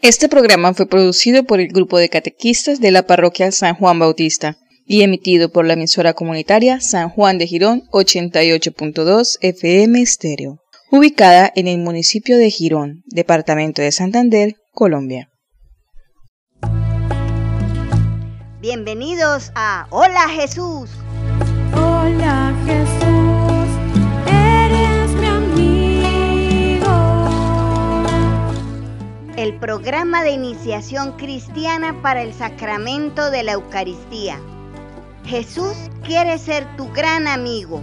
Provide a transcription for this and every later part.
Este programa fue producido por el grupo de catequistas de la parroquia San Juan Bautista y emitido por la emisora comunitaria San Juan de Girón 88.2 FM Estéreo, ubicada en el municipio de Girón, departamento de Santander, Colombia. Bienvenidos a Hola Jesús. Hola El programa de iniciación cristiana para el sacramento de la Eucaristía. Jesús quiere ser tu gran amigo.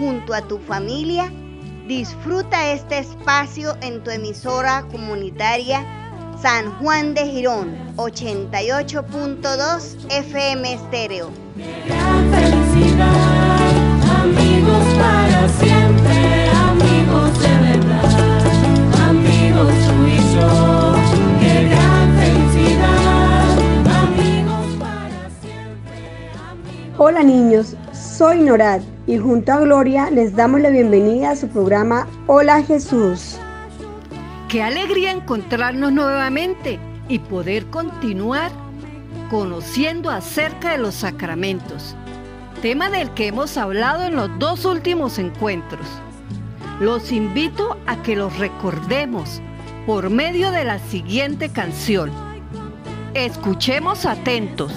Junto a tu familia, disfruta este espacio en tu emisora comunitaria San Juan de Girón 88.2 FM Estéreo. Felicidad, amigos para siempre, soy Norad y junto a Gloria les damos la bienvenida a su programa Hola Jesús. Qué alegría encontrarnos nuevamente y poder continuar conociendo acerca de los sacramentos, tema del que hemos hablado en los dos últimos encuentros. Los invito a que los recordemos por medio de la siguiente canción. Escuchemos atentos.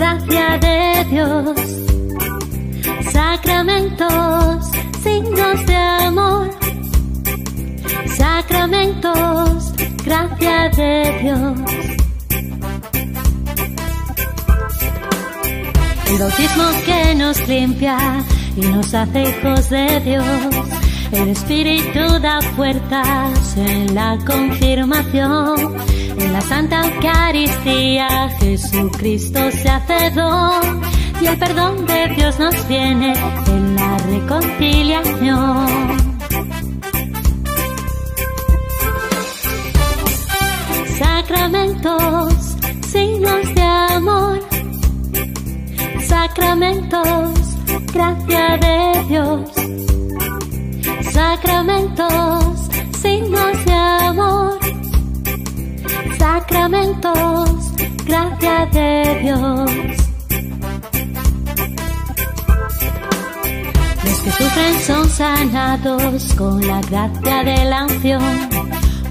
Gracia de Dios. Sacramentos, signos de amor. Sacramentos, gracia de Dios. El bautismo que nos limpia y nos hace hijos de Dios. El Espíritu da fuerzas en la confirmación. En la Santa Eucaristía Jesucristo se hace don y el perdón de Dios nos viene en la reconciliación. Sacramentos, signos de amor. Sacramentos, gracia de Dios. Sacramentos, Sacramentos, gracia de Dios. Los que sufren son sanados con la gracia de la unción.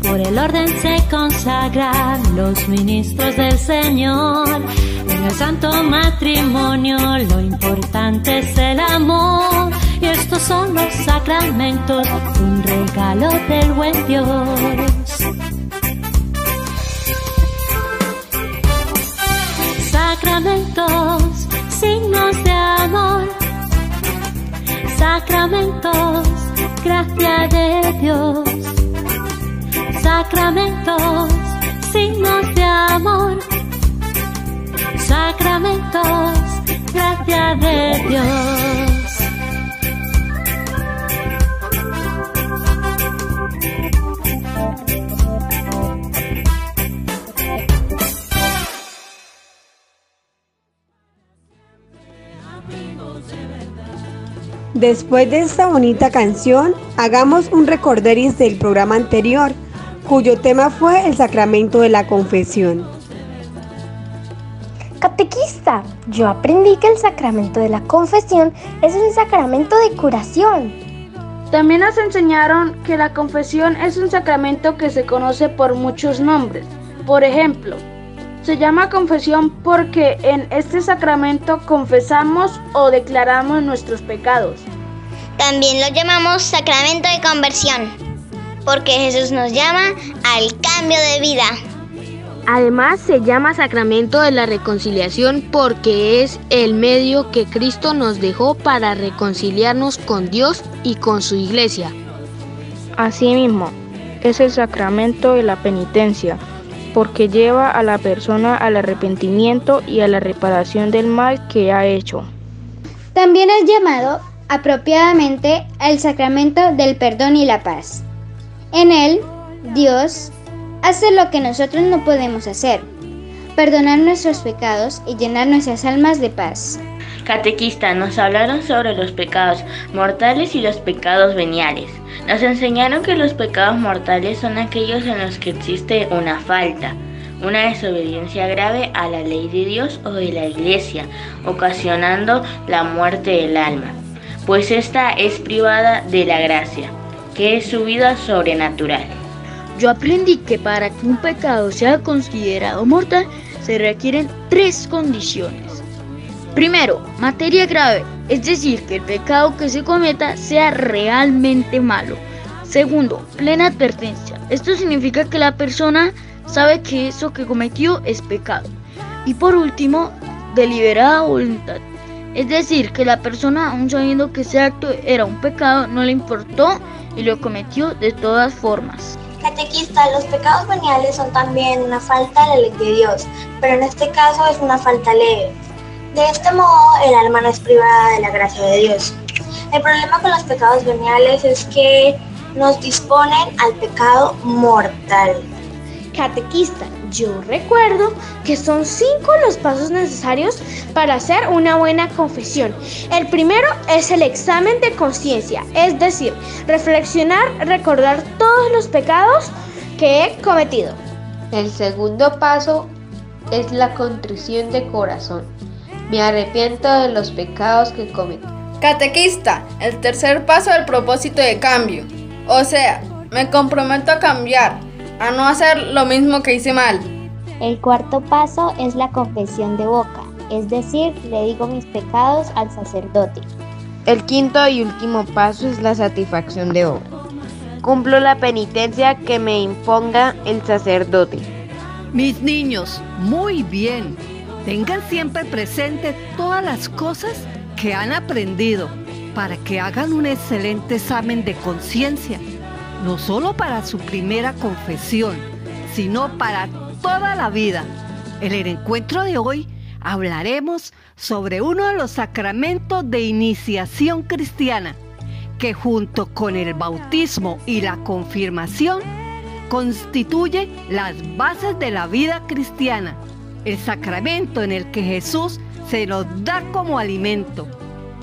Por el orden se consagran los ministros del Señor. En el santo matrimonio lo importante es el amor. Y estos son los sacramentos, un regalo del buen Dios. Sacramentos, gracia de Dios. Sacramentos, signos de amor. Sacramentos, gracia de Dios. Después de esta bonita canción, hagamos un recorderis del programa anterior, cuyo tema fue el sacramento de la confesión. Catequista, yo aprendí que el sacramento de la confesión es un sacramento de curación. También nos enseñaron que la confesión es un sacramento que se conoce por muchos nombres. Por ejemplo, se llama confesión porque en este sacramento confesamos o declaramos nuestros pecados. También lo llamamos sacramento de conversión, porque Jesús nos llama al cambio de vida. Además se llama sacramento de la reconciliación porque es el medio que Cristo nos dejó para reconciliarnos con Dios y con su iglesia. Asimismo, es el sacramento de la penitencia, porque lleva a la persona al arrepentimiento y a la reparación del mal que ha hecho. También es llamado apropiadamente el sacramento del perdón y la paz. En él, Dios hace lo que nosotros no podemos hacer, perdonar nuestros pecados y llenar nuestras almas de paz. Catequista, nos hablaron sobre los pecados mortales y los pecados veniales. Nos enseñaron que los pecados mortales son aquellos en los que existe una falta, una desobediencia grave a la ley de Dios o de la iglesia, ocasionando la muerte del alma, pues esta es privada de la gracia, que es su vida sobrenatural. Yo aprendí que para que un pecado sea considerado mortal se requieren tres condiciones. Primero, materia grave, es decir, que el pecado que se cometa sea realmente malo. Segundo, plena advertencia. Esto significa que la persona sabe que eso que cometió es pecado. Y por último, deliberada voluntad. Es decir, que la persona, aun sabiendo que ese acto era un pecado, no le importó y lo cometió de todas formas. Catequista, los pecados veniales son también una falta a la ley de Dios, pero en este caso es una falta leve. De este modo, el alma no es privada de la gracia de Dios. El problema con los pecados veniales es que nos disponen al pecado mortal. Catequista, yo recuerdo que son cinco los pasos necesarios para hacer una buena confesión. El primero es el examen de conciencia, es decir, reflexionar, recordar todos los pecados que he cometido. El segundo paso es la contrición de corazón. Me arrepiento de los pecados que cometí. Catequista, el tercer paso es el propósito de cambio. O sea, me comprometo a cambiar, a no hacer lo mismo que hice mal. El cuarto paso es la confesión de boca, es decir, le digo mis pecados al sacerdote. El quinto y último paso es la satisfacción de obra. Cumplo la penitencia que me imponga el sacerdote. Mis niños, muy bien. Tengan siempre presente todas las cosas que han aprendido para que hagan un excelente examen de conciencia, no solo para su primera confesión, sino para toda la vida. En el encuentro de hoy hablaremos sobre uno de los sacramentos de iniciación cristiana, que junto con el bautismo y la confirmación constituye las bases de la vida cristiana, el sacramento en el que Jesús se nos da como alimento,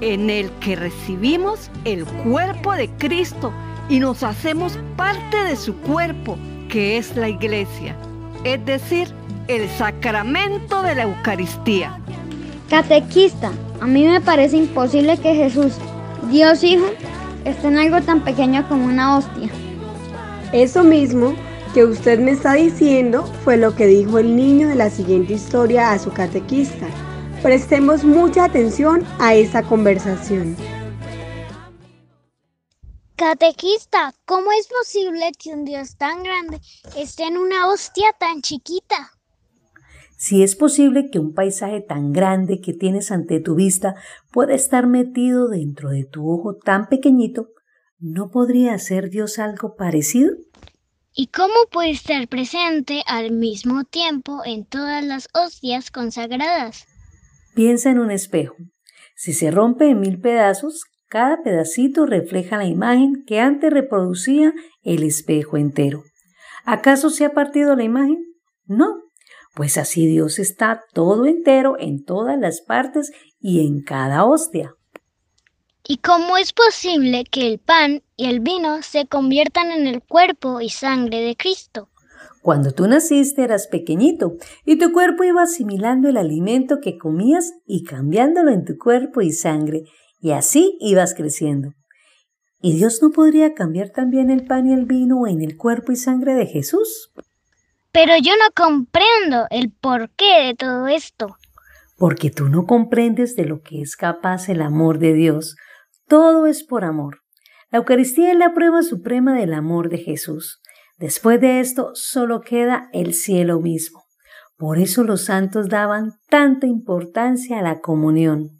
en el que recibimos el cuerpo de Cristo y nos hacemos parte de su cuerpo, que es la iglesia es decir, el sacramento de la Eucaristía. Catequista, a mí me parece imposible que Jesús, Dios Hijo, esté en algo tan pequeño como una hostia. Eso mismo que usted me está diciendo fue lo que dijo el niño de la siguiente historia a su catequista. Prestemos mucha atención a esa conversación. Catequista, ¿cómo es posible que un Dios tan grande esté en una hostia tan chiquita? Si es posible que un paisaje tan grande que tienes ante tu vista pueda estar metido dentro de tu ojo tan pequeñito, ¿no podría ser Dios algo parecido? ¿Y cómo puede estar presente al mismo tiempo en todas las hostias consagradas? Piensa en un espejo. Si se rompe en mil pedazos, cada pedacito refleja la imagen que antes reproducía el espejo entero. ¿Acaso se ha partido la imagen? No, pues así Dios está todo entero en todas las partes y en cada hostia. ¿Y cómo es posible que el pan y el vino se conviertan en el cuerpo y sangre de Cristo? Cuando tú naciste eras pequeñito y tu cuerpo iba asimilando el alimento que comías y cambiándolo en tu cuerpo y sangre y así ibas creciendo. ¿Y Dios no podría cambiar también el pan y el vino en el cuerpo y sangre de Jesús? Pero yo no comprendo el porqué de todo esto. Porque tú no comprendes de lo que es capaz el amor de Dios. Todo es por amor. La Eucaristía es la prueba suprema del amor de Jesús. Después de esto solo queda el cielo mismo. Por eso los santos daban tanta importancia a la comunión.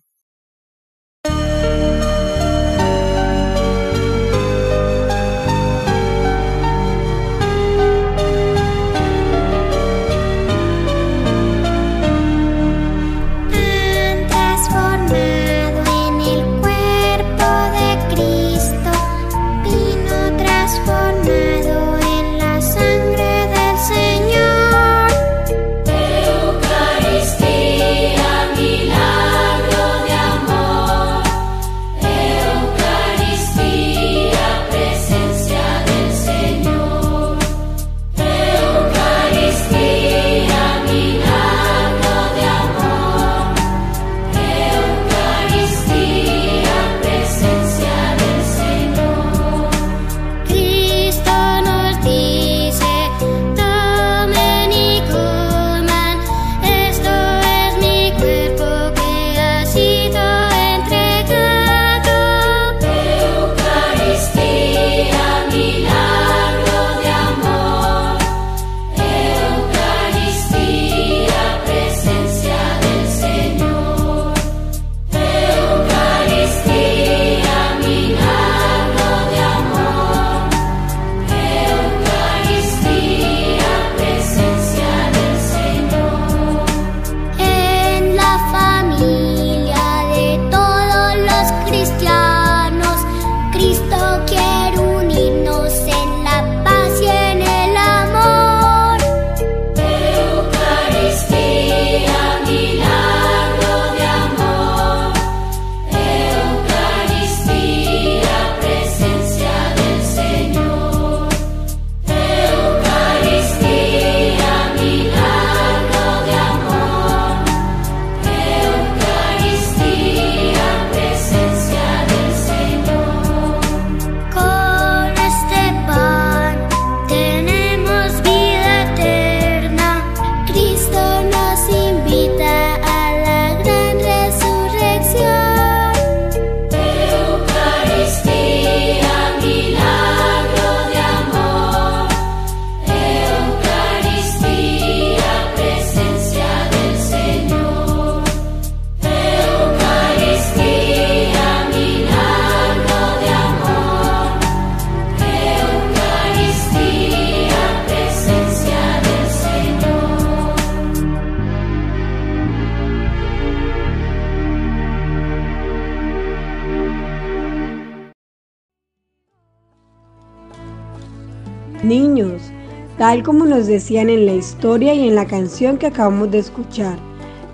Tal como nos decían en la historia y en la canción que acabamos de escuchar,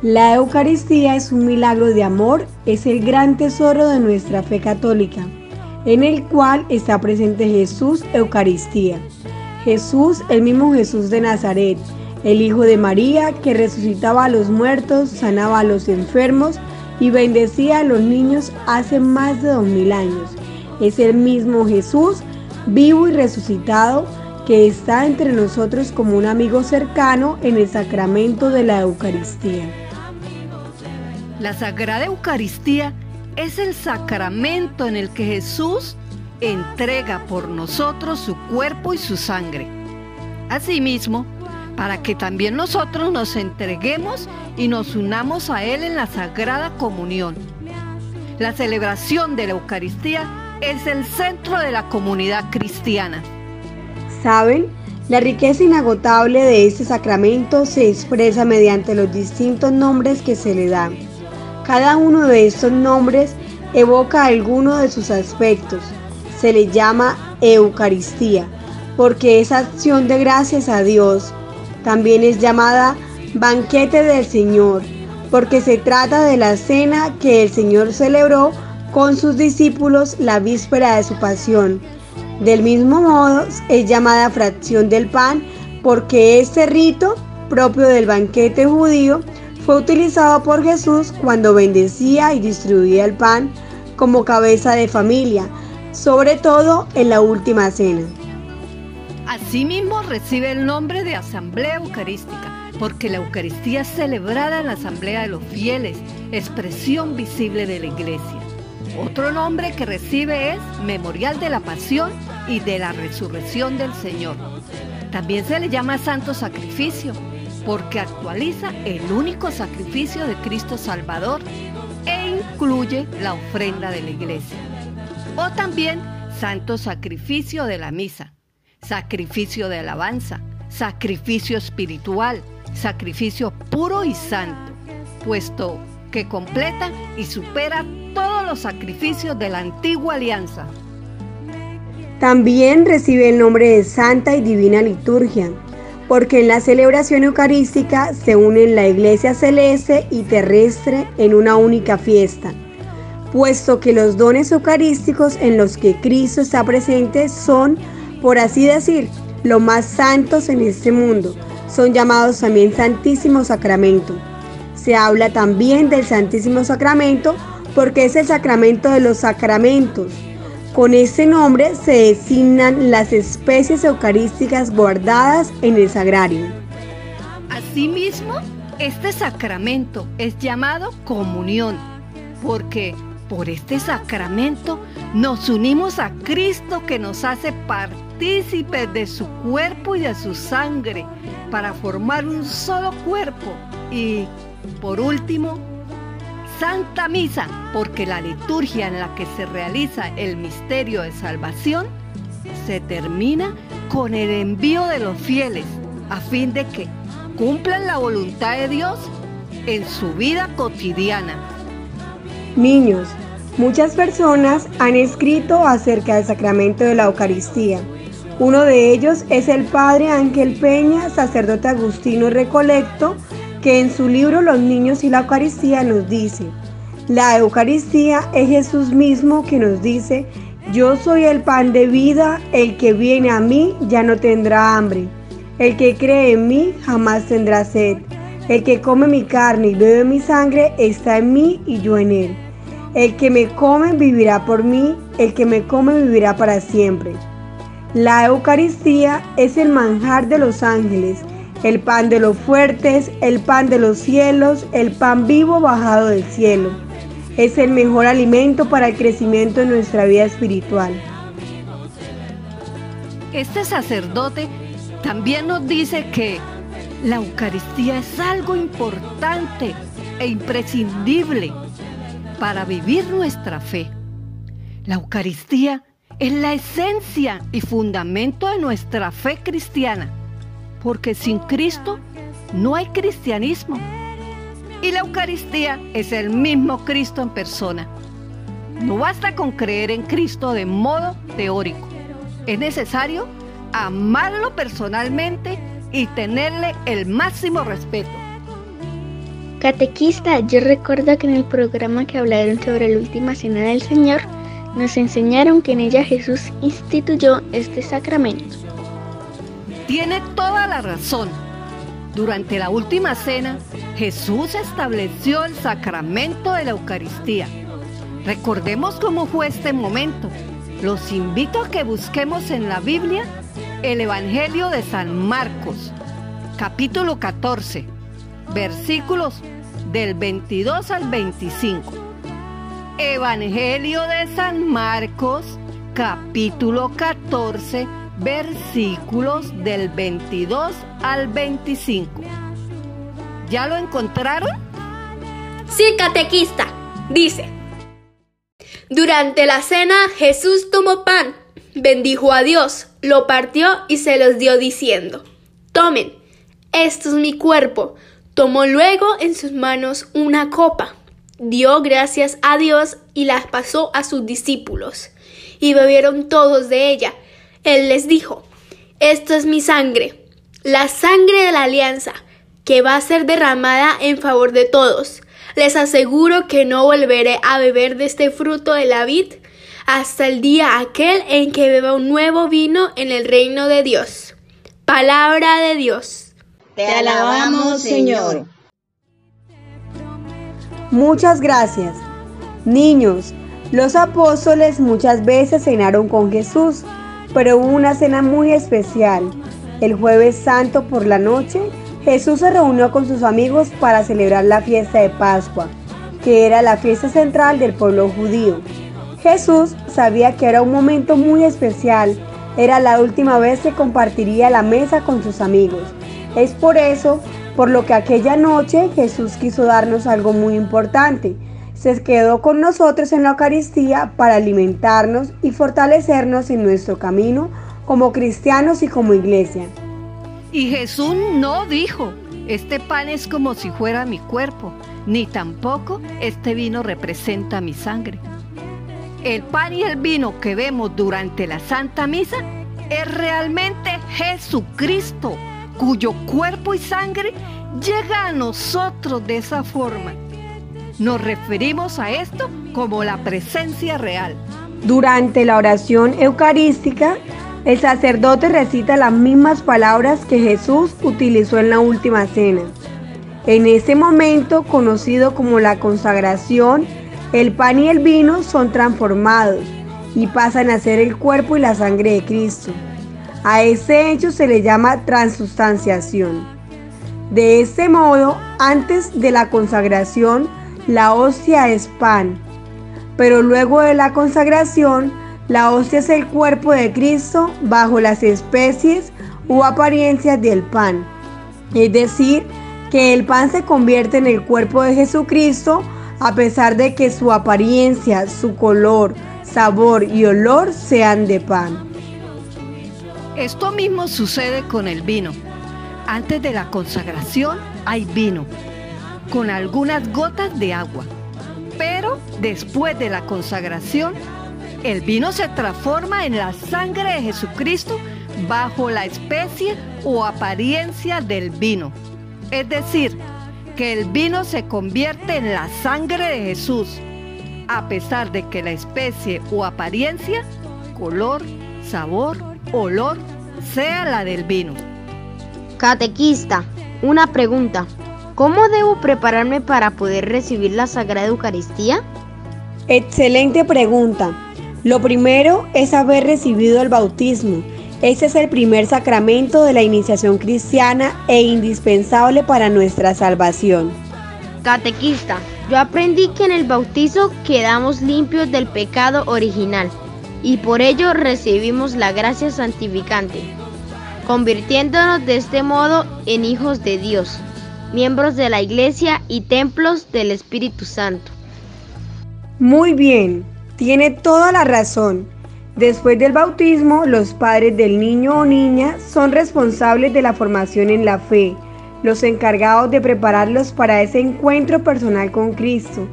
la Eucaristía es un milagro de amor, es el gran tesoro de nuestra fe católica, en el cual está presente Jesús Eucaristía. Jesús, el mismo Jesús de Nazaret, el Hijo de María, que resucitaba a los muertos, sanaba a los enfermos y bendecía a los niños hace más de dos mil años. Es el mismo Jesús, vivo y resucitado, que está entre nosotros como un amigo cercano en el sacramento de la Eucaristía. La Sagrada Eucaristía es el sacramento en el que Jesús entrega por nosotros su cuerpo y su sangre. Asimismo, para que también nosotros nos entreguemos y nos unamos a Él en la Sagrada Comunión. La celebración de la Eucaristía es el centro de la comunidad cristiana. ¿Saben? La riqueza inagotable de este sacramento se expresa mediante los distintos nombres que se le dan. Cada uno de estos nombres evoca alguno de sus aspectos. Se le llama Eucaristía porque es acción de gracias a Dios también es llamada banquete del Señor, porque se trata de la cena que el Señor celebró con sus discípulos la víspera de su pasión. Del mismo modo es llamada fracción del pan, porque este rito, propio del banquete judío, fue utilizado por Jesús cuando bendecía y distribuía el pan como cabeza de familia, sobre todo en la última cena. Asimismo recibe el nombre de Asamblea Eucarística, porque la Eucaristía es celebrada en la Asamblea de los Fieles, expresión visible de la Iglesia. Otro nombre que recibe es Memorial de la Pasión y de la Resurrección del Señor. También se le llama Santo Sacrificio, porque actualiza el único sacrificio de Cristo Salvador e incluye la ofrenda de la Iglesia. O también Santo Sacrificio de la Misa sacrificio de alabanza, sacrificio espiritual, sacrificio puro y santo, puesto que completa y supera todos los sacrificios de la antigua alianza. También recibe el nombre de Santa y Divina Liturgia, porque en la celebración eucarística se unen la iglesia celeste y terrestre en una única fiesta, puesto que los dones eucarísticos en los que Cristo está presente son por así decir, los más santos en este mundo. Son llamados también Santísimo Sacramento. Se habla también del Santísimo Sacramento porque es el sacramento de los sacramentos. Con este nombre se designan las especies eucarísticas guardadas en el sagrario. Asimismo, este sacramento es llamado comunión porque por este sacramento nos unimos a Cristo que nos hace partícipes de su cuerpo y de su sangre para formar un solo cuerpo. Y por último, Santa Misa, porque la liturgia en la que se realiza el misterio de salvación se termina con el envío de los fieles a fin de que cumplan la voluntad de Dios en su vida cotidiana. Niños, Muchas personas han escrito acerca del sacramento de la Eucaristía. Uno de ellos es el padre Ángel Peña, sacerdote agustino recolecto, que en su libro Los niños y la Eucaristía nos dice, la Eucaristía es Jesús mismo que nos dice, yo soy el pan de vida, el que viene a mí ya no tendrá hambre, el que cree en mí jamás tendrá sed, el que come mi carne y bebe mi sangre está en mí y yo en él. El que me come vivirá por mí, el que me come vivirá para siempre. La Eucaristía es el manjar de los ángeles, el pan de los fuertes, el pan de los cielos, el pan vivo bajado del cielo. Es el mejor alimento para el crecimiento de nuestra vida espiritual. Este sacerdote también nos dice que la Eucaristía es algo importante e imprescindible para vivir nuestra fe. La Eucaristía es la esencia y fundamento de nuestra fe cristiana, porque sin Cristo no hay cristianismo. Y la Eucaristía es el mismo Cristo en persona. No basta con creer en Cristo de modo teórico. Es necesario amarlo personalmente y tenerle el máximo respeto. Catequista, yo recuerdo que en el programa que hablaron sobre la última cena del Señor, nos enseñaron que en ella Jesús instituyó este sacramento. Tiene toda la razón. Durante la última cena, Jesús estableció el sacramento de la Eucaristía. Recordemos cómo fue este momento. Los invito a que busquemos en la Biblia el Evangelio de San Marcos, capítulo 14, versículos del 22 al 25. Evangelio de San Marcos, capítulo 14, versículos del 22 al 25. ¿Ya lo encontraron? Sí, catequista. Dice, durante la cena Jesús tomó pan, bendijo a Dios, lo partió y se los dio diciendo, tomen, esto es mi cuerpo. Tomó luego en sus manos una copa, dio gracias a Dios y las pasó a sus discípulos, y bebieron todos de ella. Él les dijo, esto es mi sangre, la sangre de la alianza, que va a ser derramada en favor de todos. Les aseguro que no volveré a beber de este fruto de la vid hasta el día aquel en que beba un nuevo vino en el reino de Dios. Palabra de Dios. Te alabamos, Señor. Muchas gracias. Niños, los apóstoles muchas veces cenaron con Jesús, pero hubo una cena muy especial. El jueves santo por la noche, Jesús se reunió con sus amigos para celebrar la fiesta de Pascua, que era la fiesta central del pueblo judío. Jesús sabía que era un momento muy especial, era la última vez que compartiría la mesa con sus amigos. Es por eso, por lo que aquella noche Jesús quiso darnos algo muy importante. Se quedó con nosotros en la Eucaristía para alimentarnos y fortalecernos en nuestro camino como cristianos y como iglesia. Y Jesús no dijo, este pan es como si fuera mi cuerpo, ni tampoco este vino representa mi sangre. El pan y el vino que vemos durante la Santa Misa es realmente Jesucristo, cuyo cuerpo y sangre llega a nosotros de esa forma. Nos referimos a esto como la presencia real. Durante la oración eucarística, el sacerdote recita las mismas palabras que Jesús utilizó en la última cena. En ese momento, conocido como la consagración, el pan y el vino son transformados y pasan a ser el cuerpo y la sangre de Cristo. A ese hecho se le llama transustanciación. De este modo, antes de la consagración, la hostia es pan, pero luego de la consagración, la hostia es el cuerpo de Cristo bajo las especies o apariencias del pan. Es decir, que el pan se convierte en el cuerpo de Jesucristo a pesar de que su apariencia, su color, sabor y olor sean de pan. Esto mismo sucede con el vino. Antes de la consagración hay vino, con algunas gotas de agua. Pero después de la consagración, el vino se transforma en la sangre de Jesucristo bajo la especie o apariencia del vino. Es decir, que el vino se convierte en la sangre de Jesús, a pesar de que la especie o apariencia, color, sabor, olor, sea la del vino. Catequista, una pregunta. ¿Cómo debo prepararme para poder recibir la Sagrada Eucaristía? Excelente pregunta. Lo primero es haber recibido el bautismo ese es el primer sacramento de la iniciación cristiana e indispensable para nuestra salvación. Catequista, yo aprendí que en el bautizo quedamos limpios del pecado original y por ello recibimos la gracia santificante, convirtiéndonos de este modo en hijos de Dios, miembros de la Iglesia y templos del Espíritu Santo. Muy bien, tiene toda la razón. Después del bautismo, los padres del niño o niña son responsables de la formación en la fe, los encargados de prepararlos para ese encuentro personal con Cristo.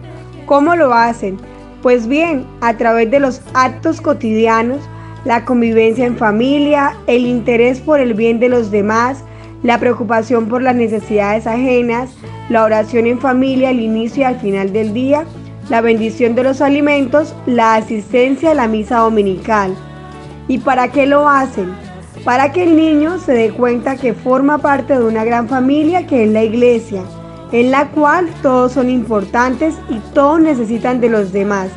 ¿Cómo lo hacen? Pues bien, a través de los actos cotidianos, la convivencia en familia, el interés por el bien de los demás, la preocupación por las necesidades ajenas, la oración en familia al inicio y al final del día, la bendición de los alimentos, la asistencia a la misa dominical. ¿Y para qué lo hacen? Para que el niño se dé cuenta que forma parte de una gran familia que es la iglesia, en la cual todos son importantes y todos necesitan de los demás.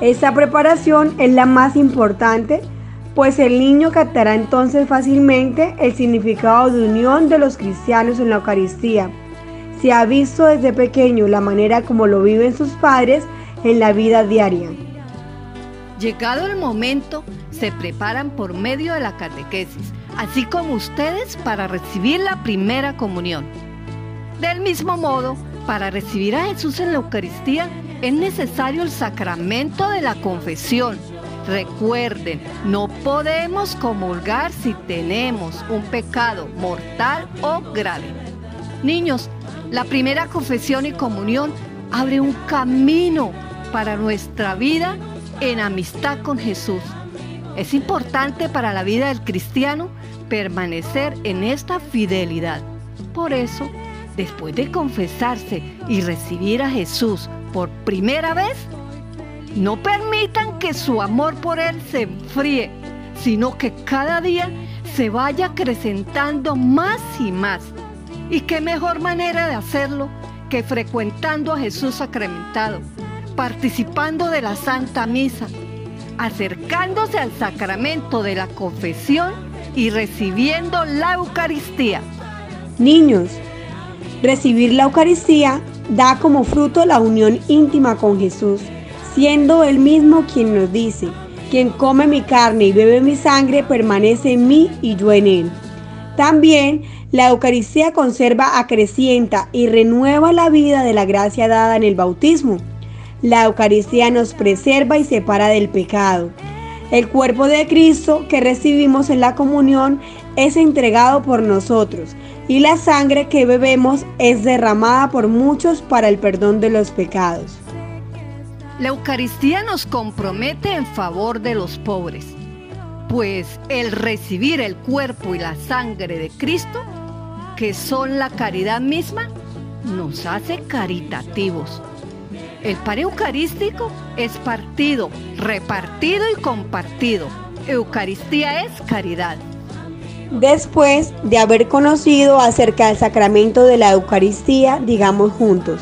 Esta preparación es la más importante, pues el niño captará entonces fácilmente el significado de unión de los cristianos en la Eucaristía se ha visto desde pequeño la manera como lo viven sus padres en la vida diaria. Llegado el momento, se preparan por medio de la catequesis, así como ustedes para recibir la primera comunión. Del mismo modo, para recibir a Jesús en la Eucaristía es necesario el sacramento de la confesión. Recuerden, no podemos comulgar si tenemos un pecado mortal o grave. Niños, la primera confesión y comunión abre un camino para nuestra vida en amistad con Jesús. Es importante para la vida del cristiano permanecer en esta fidelidad. Por eso, después de confesarse y recibir a Jesús por primera vez, no permitan que su amor por Él se enfríe, sino que cada día se vaya acrecentando más y más y qué mejor manera de hacerlo que frecuentando a Jesús sacramentado, participando de la Santa Misa, acercándose al sacramento de la confesión y recibiendo la Eucaristía. Niños, recibir la Eucaristía da como fruto la unión íntima con Jesús, siendo Él mismo quien nos dice, quien come mi carne y bebe mi sangre permanece en mí y yo en Él. También la Eucaristía conserva, acrecienta y renueva la vida de la gracia dada en el bautismo. La Eucaristía nos preserva y separa del pecado. El cuerpo de Cristo que recibimos en la comunión es entregado por nosotros y la sangre que bebemos es derramada por muchos para el perdón de los pecados. La Eucaristía nos compromete en favor de los pobres, pues el recibir el cuerpo y la sangre de Cristo que son la caridad misma, nos hace caritativos. El par eucarístico es partido, repartido y compartido. Eucaristía es caridad. Después de haber conocido acerca del sacramento de la Eucaristía, digamos juntos.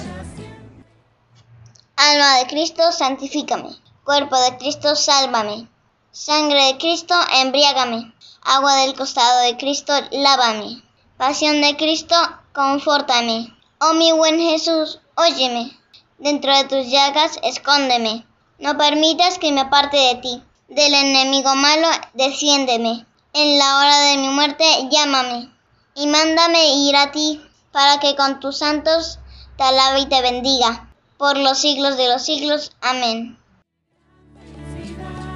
Alma de Cristo, santifícame. Cuerpo de Cristo, sálvame. Sangre de Cristo, embriágame. Agua del costado de Cristo, lávame. Pasión de Cristo, confórtame. Oh mi buen Jesús, óyeme. Dentro de tus llagas, escóndeme. No permitas que me aparte de ti. Del enemigo malo, defiéndeme. En la hora de mi muerte, llámame. Y mándame ir a ti, para que con tus santos te alabe y te bendiga. Por los siglos de los siglos. Amén.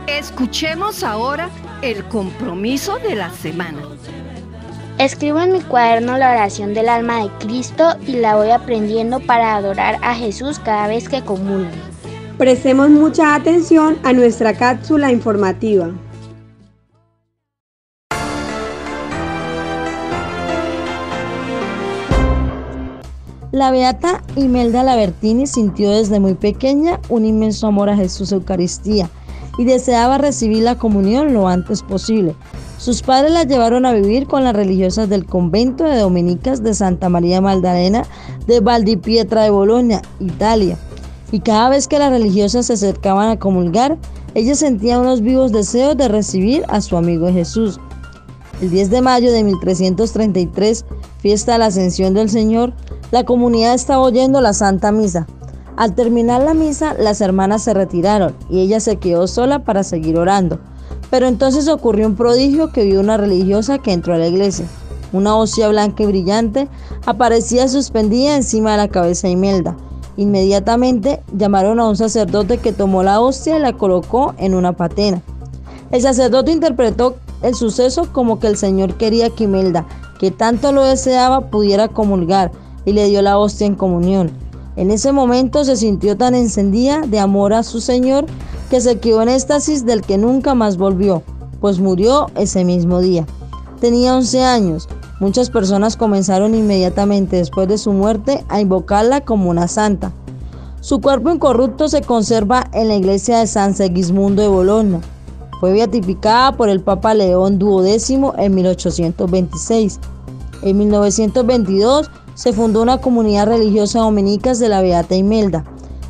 Escuchemos ahora el compromiso de la semana. Escribo en mi cuaderno la oración del alma de Cristo y la voy aprendiendo para adorar a Jesús cada vez que comulgue. Prestemos mucha atención a nuestra cápsula informativa. La beata Imelda Labertini sintió desde muy pequeña un inmenso amor a Jesús Eucaristía y deseaba recibir la comunión lo antes posible, sus padres la llevaron a vivir con las religiosas del convento de dominicas de Santa María Magdalena de Valdipietra de Bolonia, Italia. Y cada vez que las religiosas se acercaban a comulgar, ella sentía unos vivos deseos de recibir a su amigo Jesús. El 10 de mayo de 1333, fiesta de la Ascensión del Señor, la comunidad estaba oyendo la Santa Misa. Al terminar la misa, las hermanas se retiraron y ella se quedó sola para seguir orando. Pero entonces ocurrió un prodigio que vio una religiosa que entró a la iglesia. Una hostia blanca y brillante aparecía suspendida encima de la cabeza de Imelda. Inmediatamente llamaron a un sacerdote que tomó la hostia y la colocó en una patena. El sacerdote interpretó el suceso como que el Señor quería que Imelda, que tanto lo deseaba, pudiera comulgar y le dio la hostia en comunión. En ese momento se sintió tan encendida de amor a su Señor que se quedó en éxtasis del que nunca más volvió, pues murió ese mismo día. Tenía 11 años. Muchas personas comenzaron inmediatamente después de su muerte a invocarla como una santa. Su cuerpo incorrupto se conserva en la iglesia de San Segismundo de Bologna. Fue beatificada por el Papa León XII en 1826. En 1922 se fundó una comunidad religiosa dominicas de la Beata Imelda,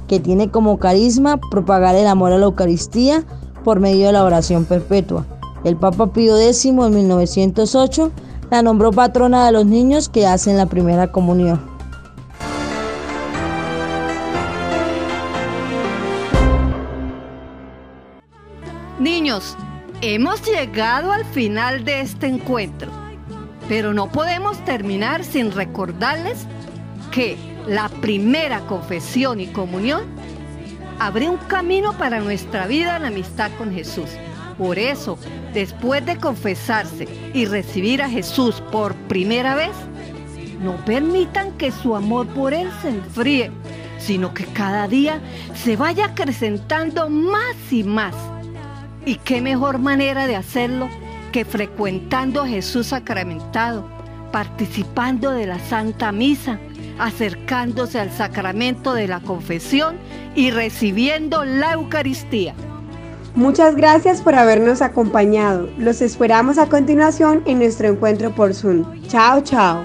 que tiene como carisma propagar el amor a la Eucaristía por medio de la oración perpetua. El Papa Pío X en 1908 la nombró patrona de los niños que hacen la primera comunión. Hemos llegado al final de este encuentro, pero no podemos terminar sin recordarles que la primera confesión y comunión abre un camino para nuestra vida en amistad con Jesús. Por eso, después de confesarse y recibir a Jesús por primera vez, no permitan que su amor por Él se enfríe, sino que cada día se vaya acrecentando más y más y qué mejor manera de hacerlo que frecuentando a Jesús sacramentado, participando de la Santa Misa, acercándose al sacramento de la confesión y recibiendo la Eucaristía. Muchas gracias por habernos acompañado. Los esperamos a continuación en nuestro encuentro por Zoom. Chao, chao.